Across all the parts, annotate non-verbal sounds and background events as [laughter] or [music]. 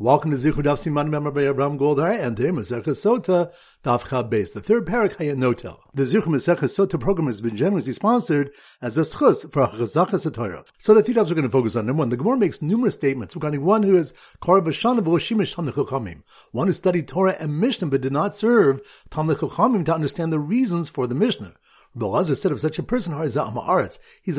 Welcome to Zichud Daf Siman by Abraham Goldhar and today Masechah Sota Daf Chab Beis, the third parak Hayanotel. The Zichud Masechah Sota program has been generously sponsored as a schus for Chazachas Torah. So the three topics we're going to focus on. Number one, the Gemara makes numerous statements regarding one who is Korah B'Shana V'Oshimish Tam Chachamim, one who studied Torah and Mishnah but did not serve Tam Chachamim to understand the reasons for the Mishnah. Belazar said of such a person, he's an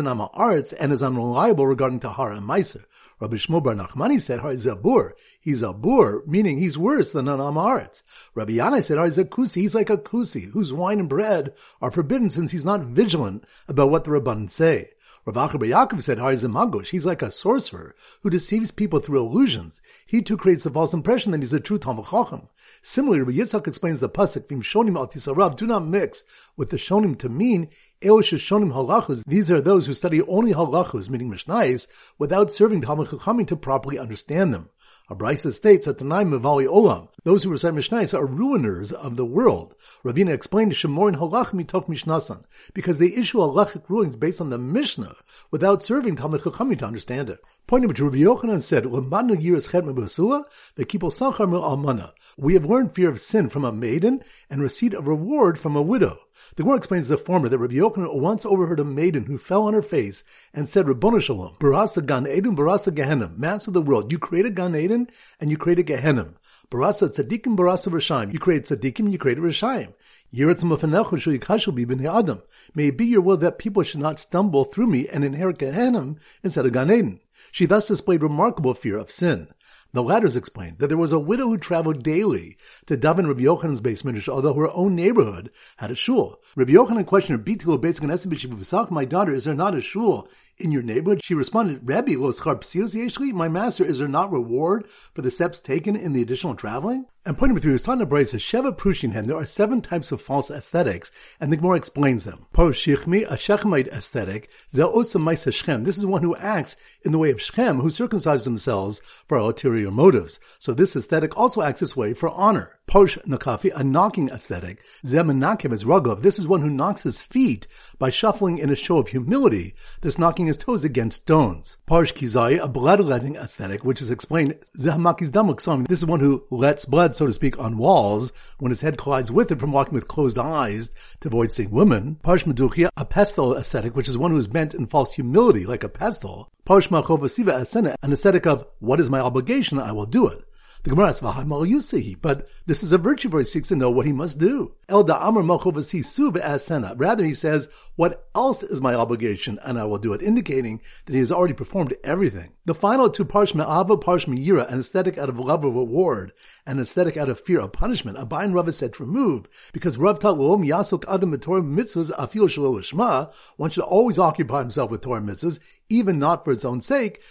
Amaretz and is unreliable regarding Tahara and Meiser. Rabbi Shmuel Bar Nachmani said, Har Zabur. He's a boor, meaning he's worse than an Amaretz. Rabbi Yanai said, Har Kusi. He's like a Kusi, whose wine and bread are forbidden since he's not vigilant about what the Rabban say. Rav Acher Yaakov said, Magush. He's like a sorcerer who deceives people through illusions. He too creates the false impression that he's a true Talmud Chacham. Similarly, Rabbi Yitzchak explains the pasuk, Vim Shonim Al do not mix with the Shonim to mean. These are those who study only halachos, meaning Mishnais, without serving Talmud Chachamim to properly understand them. Abraisa states that the nine Mavali Olam, those who recite Mishnais, are ruiners of the world. Ravina explained Shemorin halach mitok mishnasan, because they issue halachic rulings based on the Mishnah without serving Talmud Chachamim to understand it. Point number two, Rabbi Yochanan said, We have learned fear of sin from a maiden and receipt of reward from a widow. The Gemara explains the former that Rabbi Yochanan once overheard a maiden who fell on her face and said, Rabbona Shalom, Barasa Gan Eden, Barasa Gehenna, Master of the world, you created Gan Eden and you created Gehenna. Barasa Tzadikim, Barasa Rishayim, you created Tzadikim, you created Rishayim. May it be your will that people should not stumble through me and inherit Gehenna instead of Gan Eden. She thus displayed remarkable fear of sin. The latter explained that there was a widow who traveled daily to daven Rabbi Yochanan's basement, although her own neighborhood had a shul. Rabbi Yochanan questioned her, Bitu, basic and my daughter, is there not a shul in your neighborhood? She responded, Rabbi, my master, is there not reward for the steps taken in the additional traveling? And point number three, was talking about Sheva Prushinhen, there are seven types of false ascetics, and the Gemara explains them. Shichmi, a Shechemite ascetic, This is one who acts in the way of Shechem, who circumcise themselves for ulterior motives. So this ascetic also acts this way for honor. Posh Nakafi, a knocking ascetic. Zemanakim is Ragov. This is one who knocks his feet by shuffling in a show of humility, thus knocking his toes against stones. Parsh Kizai, a bloodletting ascetic, which is explained, Zehamakiz Damuk This is one who lets blood, so to speak, on walls when his head collides with it from walking with closed eyes to avoid seeing women. Parsh Meduchia, a pestle ascetic, which is one who is bent in false humility, like a pestle. Parsh Machovasiva Asena, an ascetic of, what is my obligation? I will do it. The Gemara asks, Yusihi, but this is a virtue for he seeks to know what he must do. El Amr Makhovasi Sub Asena. Rather, he says, what else is my obligation? And I will do it, indicating that he has already performed everything. The final two, Parshma Ava, Parshma Yira, an ascetic out of love of reward, an ascetic out of fear of punishment, Abayin Rav said to remove, because Rav taught Lom Yasuk Adam Torah mitzvahs Afil Shalom one should always occupy himself with Torah mitzvahs, even not for its own sake,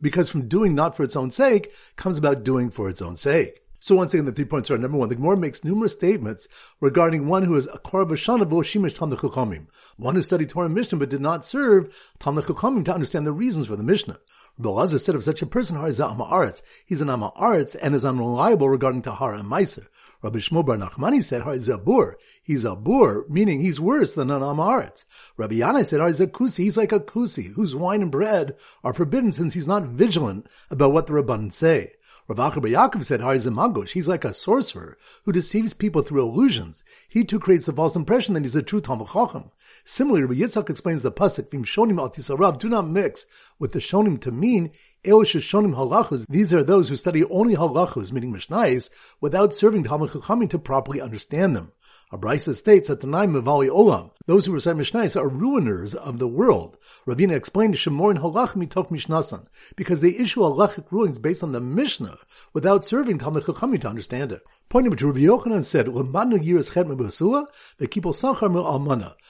because from doing not for its own sake comes about doing for its own sake. So once again, the three points are number one. The Gemara makes numerous statements regarding one who is a korabashana shimish tam one who studied Torah and Mishnah but did not serve tam to understand the reasons for the Mishnah. Belazar said of such a person, He's an Amaretz and is unreliable regarding Tahara and Meiser. Rabbi Shmuel Bar Nachmani said, Har Zabur. He's a bur, meaning he's worse than an Amaretz. Rabbi Yanai said, Har Kusi. He's like a Kusi, whose wine and bread are forbidden since he's not vigilant about what the Rabban say. Rav Acher Yaakov said, Magush. He's like a sorcerer who deceives people through illusions. He too creates the false impression that he's a true Talmud Chacham. Similarly, Rabbi Yitzchak explains the pasuk, Vim Shonim Al do not mix with the Shonim to mean Shonim halachos. These are those who study only halachos, meaning Mishnais, without serving Talmud Chachamim to properly understand them. Abraisa states that the nine Mavali Olam, those who recite Mishnais, are ruiners of the world. Ravina explained Shemorin halach mitok mishnasan, because they issue halachic rulings based on the Mishnah without serving Talmud Chachamim to understand it. Point number two, Rabbi Yochanan said,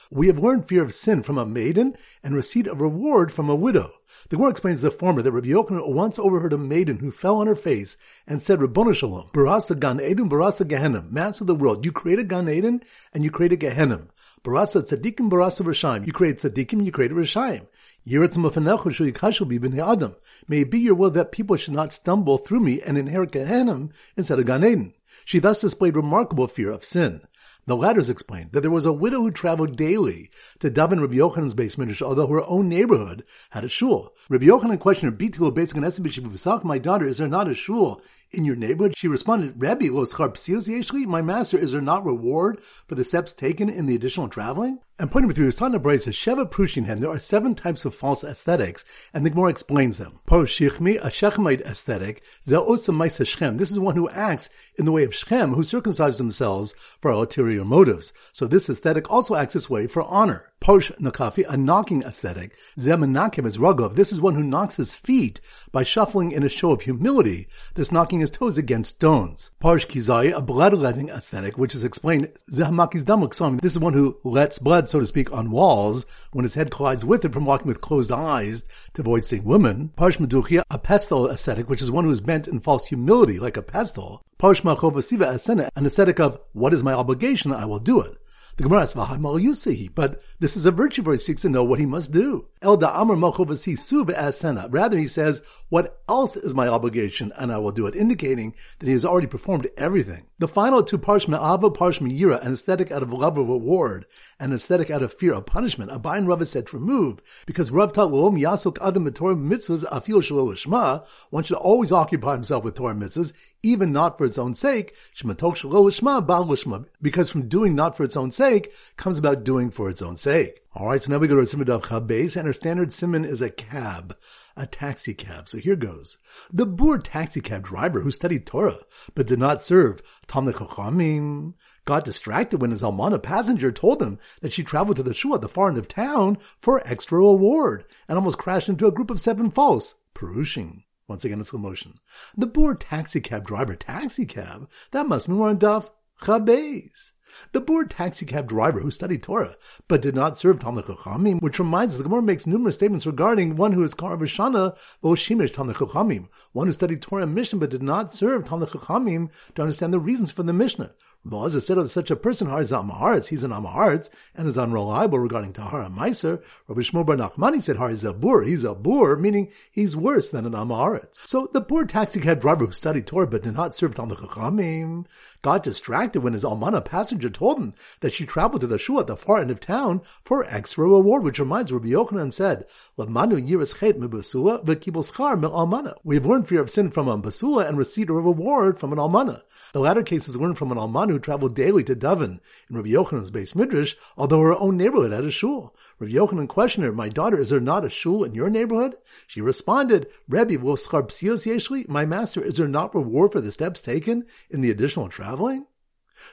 We have learned fear of sin from a maiden and receipt of reward from a widow. The Gemara explains the former that Rabbi Yochanan once overheard a maiden who fell on her face and said, Rabbona Shalom, Barasa Gan Eden, Barasa Gehenna, Master of the world, you created Gan Eden and you created Gehenna. Barasa Tzadikim, Barasa Rishayim, you created Tzadikim, and you created Rishayim. May it be your will that people should not stumble through me and inherit Gehenna instead of Gan Eden. She thus displayed remarkable fear of sin. The ladders explained that there was a widow who traveled daily to daven Rabbi Yochanan's base midrash, although her own neighborhood had a shul. Rabbi Yochanan questioned her, Bitul basic and my daughter, is there not a shul in your neighborhood? She responded, Rabbi, my master, is there not reward for the steps taken in the additional traveling? And pointing with you, Tana Brace says, Sheva Prushinhen, there are seven types of false ascetics, and the Gemara explains them. Po Shichmi, a Shechemite ascetic, This is one who acts in the way of Shechem, who circumcise themselves for ulterior motives. So this ascetic also acts this way for honor. Posh Nakafi, a knocking ascetic. Zemanakim is Ragov. This is one who knocks his feet by shuffling in a show of humility, this knocking his toes against stones. Parsh Kizai, a bloodletting ascetic, which is explained, Zehamaki's Damuk This is one who lets blood, so to speak, on walls when his head collides with it from walking with closed eyes to avoid seeing women. Parsh Meduchia, a pestle ascetic, which is one who is bent in false humility, like a pestle. Parsh Machovasiva Asena, an ascetic of, what is my obligation? I will do it. The Gemara asks, but this is a virtue for he seeks to know what he must do. El Rather, he says, what else is my obligation, and I will do it, indicating that he has already performed everything. The final two parshma ava, parshma yira, an ascetic out of love of reward, an ascetic out of fear of punishment. Abayin Rav said to remove, because Rav taught Lom Yasuk Adam Torah mitzvahs afil shelo one should always occupy himself with Torah mitzvahs, even not for its own sake, Shamatok Shlow Shma Balushma because from doing not for its own sake comes about doing for its own sake. Alright, so now we go to Simon Dav Chabez, and our standard simon is a cab a taxi cab. So here goes. The Bur taxi cab driver who studied Torah but did not serve Talmud Chachamim got distracted when his Almana passenger told him that she traveled to the shul at the far end of town for extra reward and almost crashed into a group of seven false Perushing. Once again in slow motion. The Bur taxi cab driver, taxi cab, that must be more on Daf Chabez. The Bur taxicab driver who studied Torah but did not serve Talmud Chachamim, which reminds us the Gemara makes numerous statements regarding one who is Kar Vishana Voshimish Talmud Chachamim, one who studied Torah and Mishnah but did not serve Talmud Chachamim to understand the reasons for the Mishnah. Moaz said of such a person, Har Amaharetz, he's an Amaharetz, and is unreliable regarding Tahara Meiser. Rabbi Shmuel Bar Nachmani said Har is a Bur, he's a boor, meaning he's worse than an Amaharetz. So the poor taxi cab driver who studied Torah but did not serve Talmud Chachamim got distracted when his Almana passenger told him that she traveled to the shul at the far end of town for extra reward, which reminds Rabbi Yochanan said. We have learned fear of sin from a basula and received a reward from an Almana. The latter case is learned from an Almana who traveled daily to Daven in Rabbi Yochanan's base midrash, although her own neighborhood had a shul. Rabbi Yochanan questioned her, "My daughter, is there not a shul in your neighborhood?" She responded, "Rebbe, will yeshli? My master, is there not reward for the steps taken in the additional traveling?"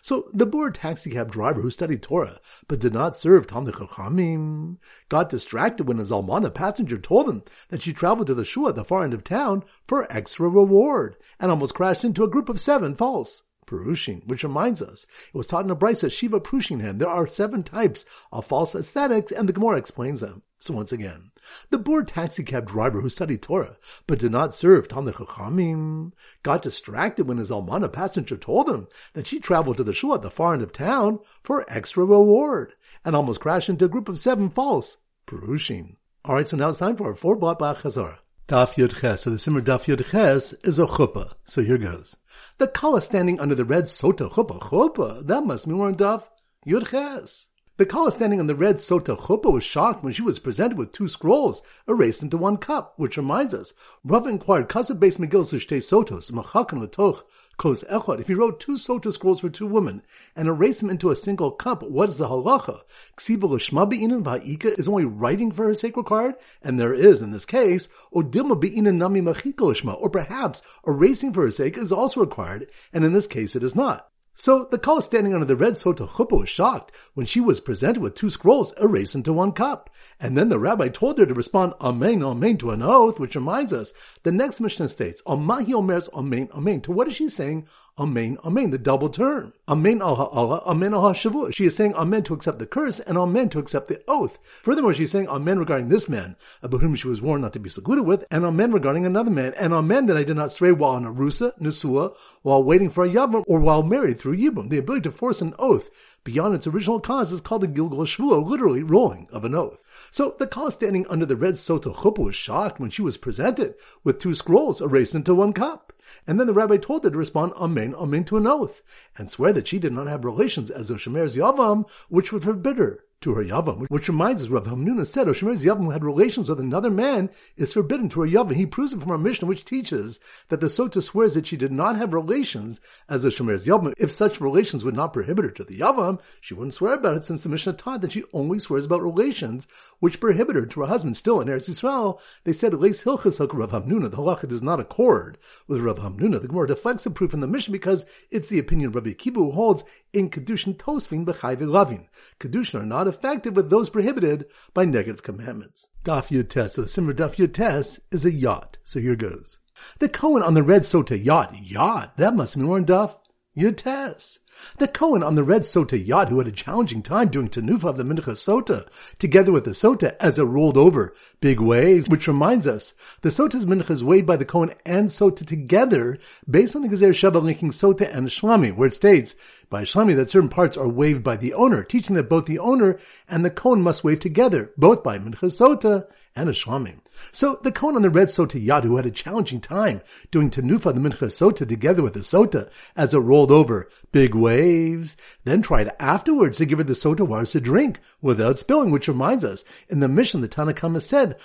So the Bur taxicab driver who studied Torah but did not serve Talmud Chachamim got distracted when his Almana passenger told him that she traveled to the shul at the far end of town for extra reward and almost crashed into a group of seven false. Purushin, which reminds us, it was taught in a brisa Shiva Prushinhen. There are seven types of false ascetics, and the Gemara explains them. So once again, the Bur taxicab driver who studied Torah but did not serve Talmud Chachamim got distracted when his Almana passenger told him that she traveled to the shul at the far end of town for extra reward, and almost crashed into a group of seven false Purushin. Alright, so now it's time for our four Blat Chazara. Daf Yud Ches. So the Simmer Daf Yud Ches is a chuppah. So here goes. The Kala standing under the red sota chuppah. Chuppah. That must be more Daf Yud Ches. The Kala standing on the red sota chuppah was shocked when she was presented with two scrolls erased into one cup, which reminds us, Rav inquired, Kasa base Megillah Shtei Sotos, Machakan Latoch, If he wrote two sota scrolls for two women and erased them into a single cup, what is the halacha? L'shma be'inan va'ika is only writing for her sake required, and there is in this case, or dilma be'inan nami machika or perhaps erasing for her sake is also required, and in this case it is not. So the Kala standing under the red sota chuppah was shocked when she was presented with two scrolls erased into one cup. And then the rabbi told her to respond Amen, Amen to an oath, which reminds us, the next Mishnah states, Amahi Omer's Amen, Amen. To what is she saying? Amen, Amen, the double term. Amen al ha'ala, Amen al ha'shavua. She is saying Amen to accept the curse and Amen to accept the oath. Furthermore, she's saying Amen regarding this man, about whom she was warned not to be secluded with, and Amen regarding another man, and Amen that I did not stray while on Arusa, nusua, while waiting for a yavam, or while married through yibum. The ability to force an oath beyond its original cause is called the Gilgal Shvua, literally rolling of an oath. So the Kala standing under the red Sota Chuppah was shocked when she was presented with two scrolls erased into one cup. And then the rabbi told her to respond Amen, Amen to an oath, and swear that she did not have relations as a Yavam, which would forbid her to her Yavam, which reminds us, Rav Hamnuna said, Oshemer's Yavam who had relations with another man is forbidden to her Yavam. He proves it from our Mishnah, which teaches that the Sota swears that she did not have relations as a Shemer's Yavam. If such relations would not prohibit her to the Yavam, she wouldn't swear about it since the Mishnah taught that she only swears about relations which prohibit her to her husband. Still, in Eretz Yisrael, they said, Leis Hilchas Rav Hamnuna, the halacha does not accord with Rav Hamnuna. The Gemara deflects the proof in the Mishnah because it's the opinion of Rabbi Akiva who holds in Kedushin Tosfin B'chai Lavin. Kedushin are not effective with those prohibited by negative commandments. Daf Yud So the Simmer Daf Yud is a yacht. So here goes. The Cohen on the red sota yacht. Yacht. That must be more in Daf Yud the Cohen on the red sota yacht who had a challenging time doing tenufa of the mincha sota, together with the sota as it rolled over big waves, which reminds us, the sota's mincha is weighed by the Cohen and sota together based on the Gezeira Shava linking sota and shlami, where it states by shlami that certain parts are waived by the owner, teaching that both the owner and the Cohen must wave together, both by mincha sota and a shlamim. So the Kohen on the red sota yacht who had a challenging time doing Tanufa the mincha sota together with the sota as it rolled over big waves, then tried afterwards to give her the sota waters to drink without spilling, which reminds us in the Mishnah the Tanna Kamma said,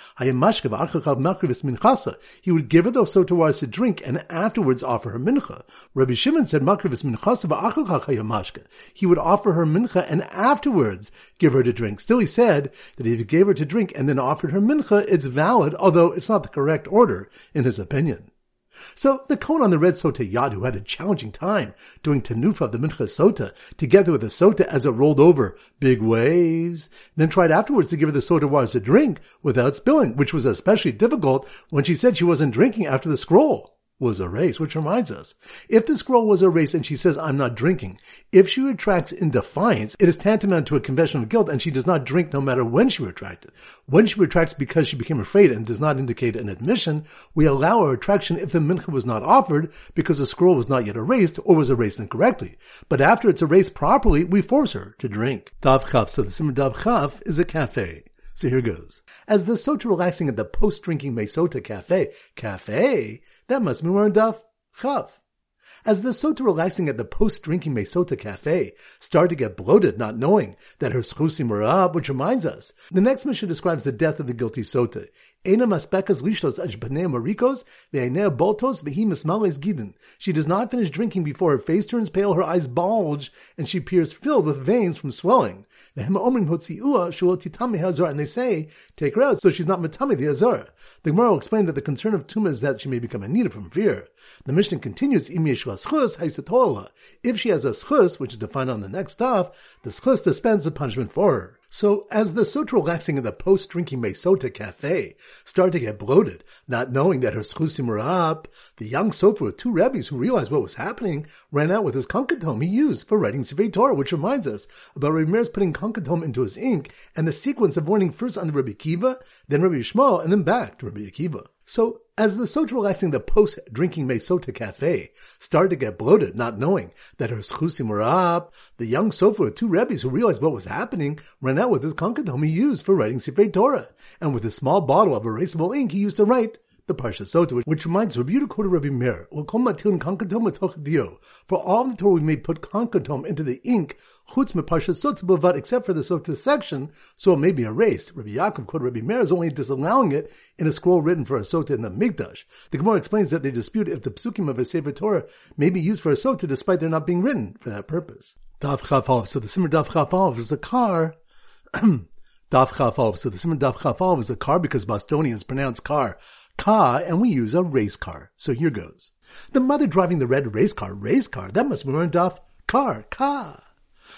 he would give her the sota waters to drink and afterwards offer her mincha. Rabbi Shimon said he would offer her mincha and afterwards give her to drink. Still he said that if he gave her to drink and then offered her mincha, it's valid, although it's not the correct order in his opinion. So the Kohen on the red sota who had a challenging time doing tenufa of the mincha sota together with the sota as it rolled over big waves, then tried afterwards to give her the sota waters to drink without spilling, which was especially difficult when she said she wasn't drinking after the scroll was erased, which reminds us, if the scroll was erased and she says, I'm not drinking, if she retracts in defiance, it is tantamount to a confession of guilt and she does not drink no matter when she retracted. When she retracts because she became afraid and does not indicate an admission, we allow a retraction if the mincha was not offered because the scroll was not yet erased or was erased incorrectly. But after it's erased properly, we force her to drink. Dav Chaf, so the Simmer Dav Chaf is a cafe. So here goes. As the sota relaxing at the post-drinking Mesota cafe, cafe, that must be more Daf Chav. As the sota relaxing at the post-drinking Mesota cafe started to get bloated, not knowing that her schusim were up, which reminds us, the next Mishnah describes the death of the guilty sota. Ena maspekas. She does not finish drinking before her face turns pale, her eyes bulge, and she appears filled with veins from swelling. And they say, take her out so she's not matami the azara. The Gemara will explain that the concern of Tuma is that she may become a nida from fear. The Mishnah continues, If she has a schus, which is defined on the next stuff, the schus dispenses the punishment for her. So, as the sota relaxing in the post-drinking Mesota cafe started to get bloated, not knowing that her schusim were up, the young sofer with two rabbis who realized what was happening ran out with his konkatom he used for writing Sefer Torah, which reminds us about Meir's putting konkatom into his ink and the sequence of warning first on Rabbi Akiva, then Rabbi Yishmael, and then back to Rabbi Akiva. So, as the sota relaxing the post-drinking Mesota cafe started to get bloated, not knowing that her schusim were up, the young sofer with two rabbis who realized what was happening ran out with his konkatom he used for writing Sefer Torah, and with a small bottle of erasable ink he used to write the Parsha Sota, which reminds Rabbi Yehuda quote Rabbi Meir, for all the Torah we may put konkatom into the ink chutz meparsha sota bavad, except for the sota section, so it may be erased. Rabbi Yaakov quote Rabbi Meir is only disallowing it in a scroll written for a sota in the Mikdash. The Gemara explains that they dispute if the psukim of a Sefer Torah may be used for a sota despite their not being written for that purpose. Dav Chafalv. So the Simmer Dav Chafalv is a car. [clears throat] Dav Chafalv. So the Simmer Dav Chafalv is a car because Bostonians pronounce car ka, and we use a race car. So here goes. The mother driving the red race car, race car, that must be learned off car, car.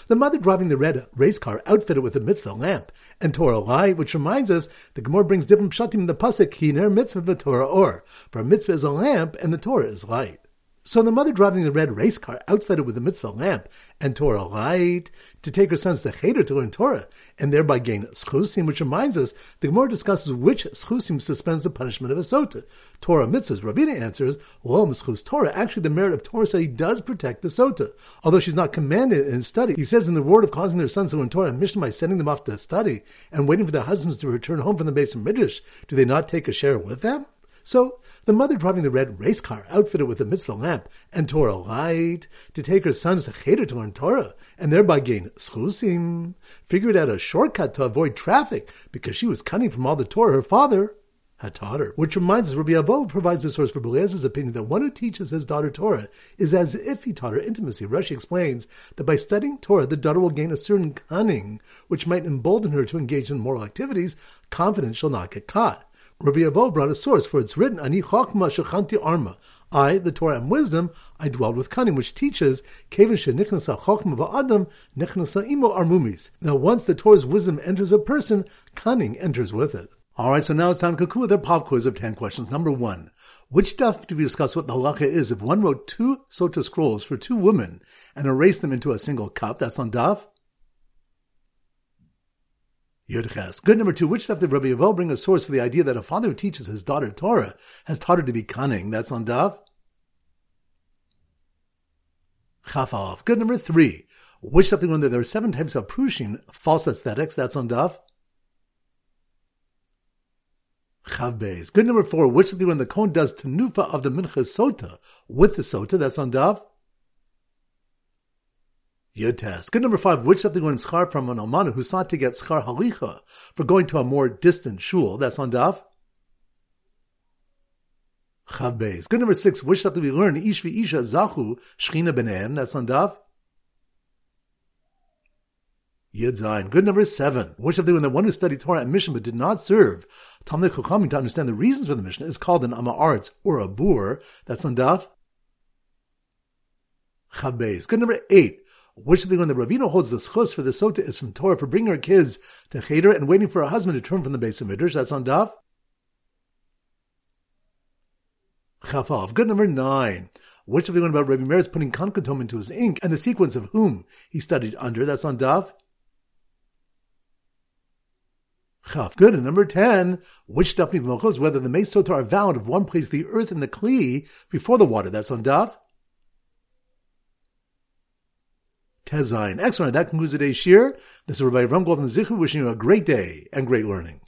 The mother driving the red race car outfitted with a mitzvah lamp and Torah light, which reminds us the Gemara brings different pshatim in the pasuk kiner mitzvah Torah or. For a mitzvah is a lamp and the Torah is light. So the mother driving the red race car outfitted with a mitzvah lamp and Torah light to take her sons to Cheder to learn Torah and thereby gain schusim, which reminds us the Gemara discusses which schusim suspends the punishment of a sota. Torah mitzvahs. Rabina answers, lo schus Torah. Actually, the merit of Torah study does protect the sota. Although she's not commanded in study, he says in the word of causing their sons to learn Torah and Mishnah by sending them off to study and waiting for their husbands to return home from the base of Midrash, do they not take a share with them? So the mother driving the red race car outfitted with a mitzvah lamp and Torah light to take her sons to Cheder to learn Torah and thereby gain schusim, figured out a shortcut to avoid traffic because she was cunning from all the Torah her father had taught her. Which reminds us, Rabbi Abo provides the source for Beliezer's opinion that one who teaches his daughter Torah is as if he taught her intimacy. Rashi explains that by studying Torah, the daughter will gain a certain cunning, which might embolden her to engage in moral activities. Confidence shall not get caught. Rabbi Abo brought a source for it's written, Ani chokma shechanti arma. I, the Torah, am wisdom. I dwelled with cunning, which teaches Kevin nichnasa chokma ba'adam nichnasa imo armumis. Now, once the Torah's wisdom enters a person, cunning enters with it. All right, so now it's time to conclude the pop quiz of 10 questions. Number one, which stuff do we discuss what the halacha is if one wrote two Sota scrolls for two women and erased them into a single cup? That's on Daf. Yudches. Good number two, which stuff did Rabbi Yavel bring a source for the idea that a father who teaches his daughter Torah has taught her to be cunning? That's on Daf. Chafalov. Good number three, which stuff did there are seven types of prushim, false ascetics? That's on Daf. Chavbeis. Good number four, which the when the Kohen does tenufa of the mincha sota with the sota, that's on Dav. Yud Good number five, which the when schar from an almana who sought to get schar halicha for going to a more distant shul, that's on Dav. Chavbeis. Good number six, which the we learn ish isha Zahu shchina benem, that's on Dav. Yud Good number seven. Which the when the one who studied Torah and Mishnah but did not serve Talmud Chachamim to understand the reasons for the Mishnah is called an Amaretz or a boor. That's on Daf. Chabez. Good number eight. Which of the when the Ravino holds the schus for the Sota is from Torah for bringing her kids to Cheder and waiting for her husband to turn from the base of Midrash. That's on Daf. Chafalv. Good number nine. Which of the one about Rabbi Meir is putting Kankatom into his ink and the sequence of whom he studied under? That's on Daf. Chaf. Good. And number 10, which Dafni Mochos, whether the Mesotar are valid if one placed the earth in the Kli before the water. That's on Daf. Excellent. That concludes today's shir. This is Rabbi Ram Goldman Zichu wishing you a great day and great learning.